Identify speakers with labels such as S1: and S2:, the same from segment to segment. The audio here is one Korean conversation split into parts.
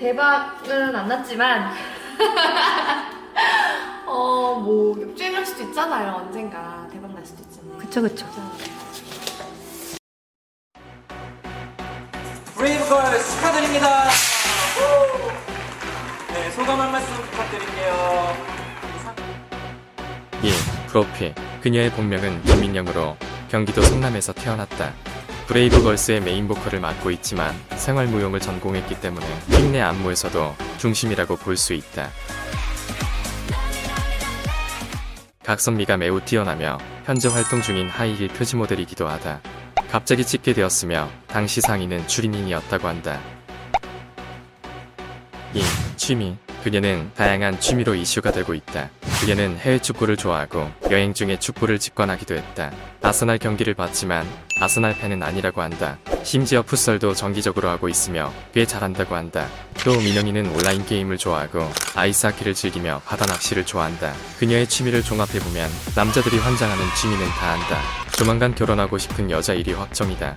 S1: 대박은 안 났지만 어뭐 역주행할 수도 있잖아요 언젠가 대박 날 수도 있잖아요
S2: 그쵸 그쵸.
S3: 브레이브걸 축하드립니다. 네, 소감 한 말씀 부탁드릴게요.
S4: 예, 프로필. 그녀의 본명은 김민영으로 경기도 성남에서 태어났다. 브레이브걸스의 메인 보컬을 맡고 있지만 생활무용을 전공했기 때문에 팀내 안무에서도 중심이라고 볼 수 있다. 각선미가 매우 뛰어나며 현재 활동 중인 하이힐 표지 모델이기도 하다. 갑자기 찍게 되었으며 당시 상의는 추리닝이었다고 한다. 이 취미. 그녀는 다양한 취미로 이슈가 되고 있다. 그녀는 해외 축구를 좋아하고 여행 중에 축구를 직관하기도 했다. 아스날 경기를 봤지만 아스날 팬은 아니라고 한다. 심지어 풋살도 정기적으로 하고 있으며 꽤 잘한다고 한다. 또 민영이는 온라인 게임을 좋아하고 아이스하키를 즐기며 바다 낚시를 좋아한다. 그녀의 취미를 종합해보면 남자들이 환장하는 취미는 다 한다. 조만간 결혼하고 싶은 여자 일이 확정이다.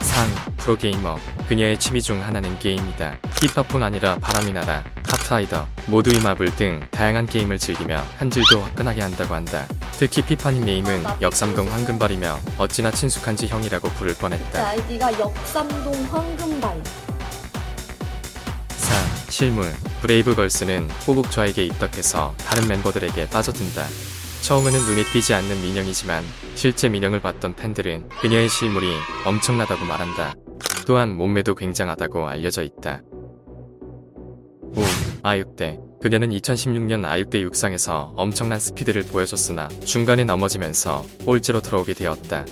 S4: 상, 프로게이머, 그녀의 취미 중 하나는 게임이다. 힙합뿐 아니라 바람이 나라, 카트라이더, 모두의 마블 등 다양한 게임을 즐기며 한줄도 화끈하게 한다고 한다. 특히 피파님 네임은 역삼동 황금발이며 어찌나 친숙한지 형이라고 부를
S1: 제
S4: 뻔했다.
S1: 아이디가 역삼동 황금발
S4: 4. 실물 브레이브걸스는 호국좌에게 입덕해서 다른 멤버들에게 빠져든다. 처음에는 눈에 띄지 않는 민영이지만 실제 민영을 봤던 팬들은 그녀의 실물이 엄청나다고 말한다. 또한 몸매도 굉장하다고 알려져 있다. 5. 아육대 그녀는 2016년 아육대 육상에서 엄청난 스피드를 보여줬으나 중간에 넘어지면서 꼴찌로 들어오게 되었다.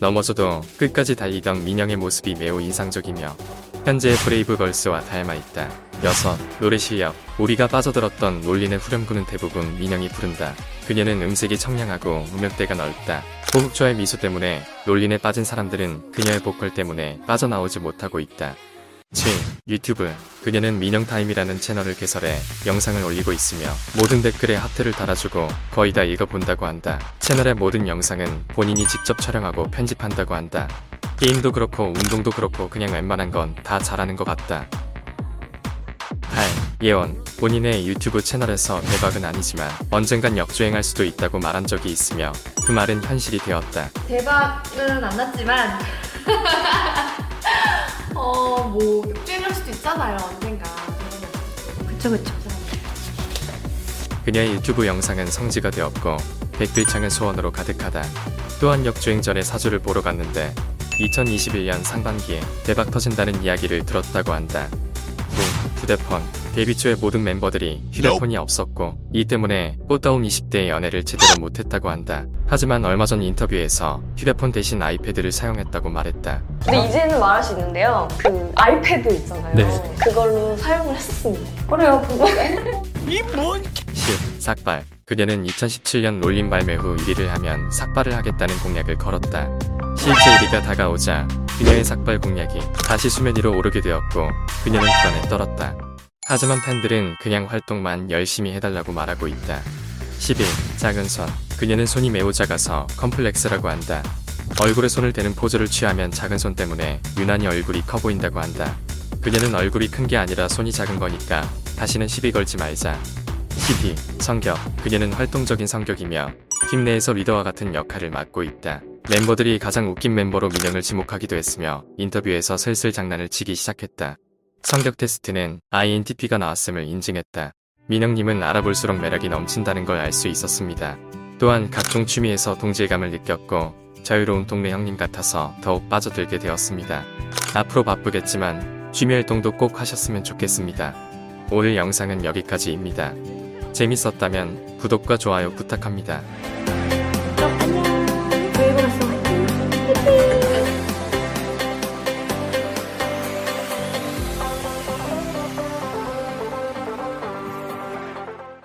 S4: 넘어져도 끝까지 달리던 민영의 모습이 매우 인상적이며 현재 브레이브걸스와 닮아 있다. 6. 노래 실력 우리가 빠져들었던 놀리는 후렴구는 대부분 민영이 부른다. 그녀는 음색이 청량하고 음역대가 넓다. 호흡조의 미소 때문에 놀린에 빠진 사람들은 그녀의 보컬 때문에 빠져나오지 못하고 있다. 7. 유튜브 그녀는 민영타임이라는 채널을 개설해 영상을 올리고 있으며 모든 댓글에 하트를 달아주고 거의 다 읽어본다고 한다. 채널의 모든 영상은 본인이 직접 촬영하고 편집한다고 한다. 게임도 그렇고 운동도 그렇고 그냥 웬만한 건 다 잘하는 것 같다. 8. 예원 본인의 유튜브 채널에서 대박은 아니지만 언젠간 역주행할 수도 있다고 말한 적이 있으며 그 말은 현실이 되었다.
S1: 대박은 안 났지만 있잖아요 언젠가
S2: 그쵸 그쵸.
S4: 그녀의 유튜브 영상은 성지가 되었고 댓글창은 소원으로 가득하다. 또한 역주행 전에 사주를 보러 갔는데 2021년 상반기에 대박 터진다는 이야기를 들었다고 한다. 9. 휴대폰 데뷔 초에 모든 멤버들이 휴대폰이 없었고 이 때문에 꽃다운 20대의 연애를 제대로 못했다고 한다. 하지만 얼마 전 인터뷰에서 휴대폰 대신 아이패드를 사용했다고 말했다.
S5: 근데 이제는 말할 수 있는데요. 그 아이패드 있잖아요.
S4: 네.
S5: 그걸로 사용을 했었습니다.
S1: 그래요 그거
S4: 10. 삭발. 그녀는 2017년 롤린 발매 후 1위를 하면 삭발을 하겠다는 공약을 걸었다. 실제 1위가 다가오자 그녀의 삭발 공약이 다시 수면 위로 오르게 되었고 그녀는 불안에 떨었다. 하지만 팬들은 그냥 활동만 열심히 해달라고 말하고 있다. 11. 작은 손. 그녀는 손이 매우 작아서 컴플렉스라고 한다. 얼굴에 손을 대는 포즈를 취하면 작은 손 때문에 유난히 얼굴이 커 보인다고 한다. 그녀는 얼굴이 큰 게 아니라 손이 작은 거니까 다시는 시비 걸지 말자. 12. 성격. 그녀는 활동적인 성격이며 팀 내에서 리더와 같은 역할을 맡고 있다. 멤버들이 가장 웃긴 멤버로 민영을 지목하기도 했으며 인터뷰에서 슬슬 장난을 치기 시작했다. 성격 테스트는 INTP가 나왔음을 인증했다. 민영님은 알아볼수록 매력이 넘친다는 걸 알 수 있었습니다. 또한 각종 취미에서 동질감을 느꼈고 자유로운 동네 형님 같아서 더욱 빠져들게 되었습니다. 앞으로 바쁘겠지만 취미 활동도 꼭 하셨으면 좋겠습니다. 오늘 영상은 여기까지입니다. 재밌었다면 구독과 좋아요 부탁합니다.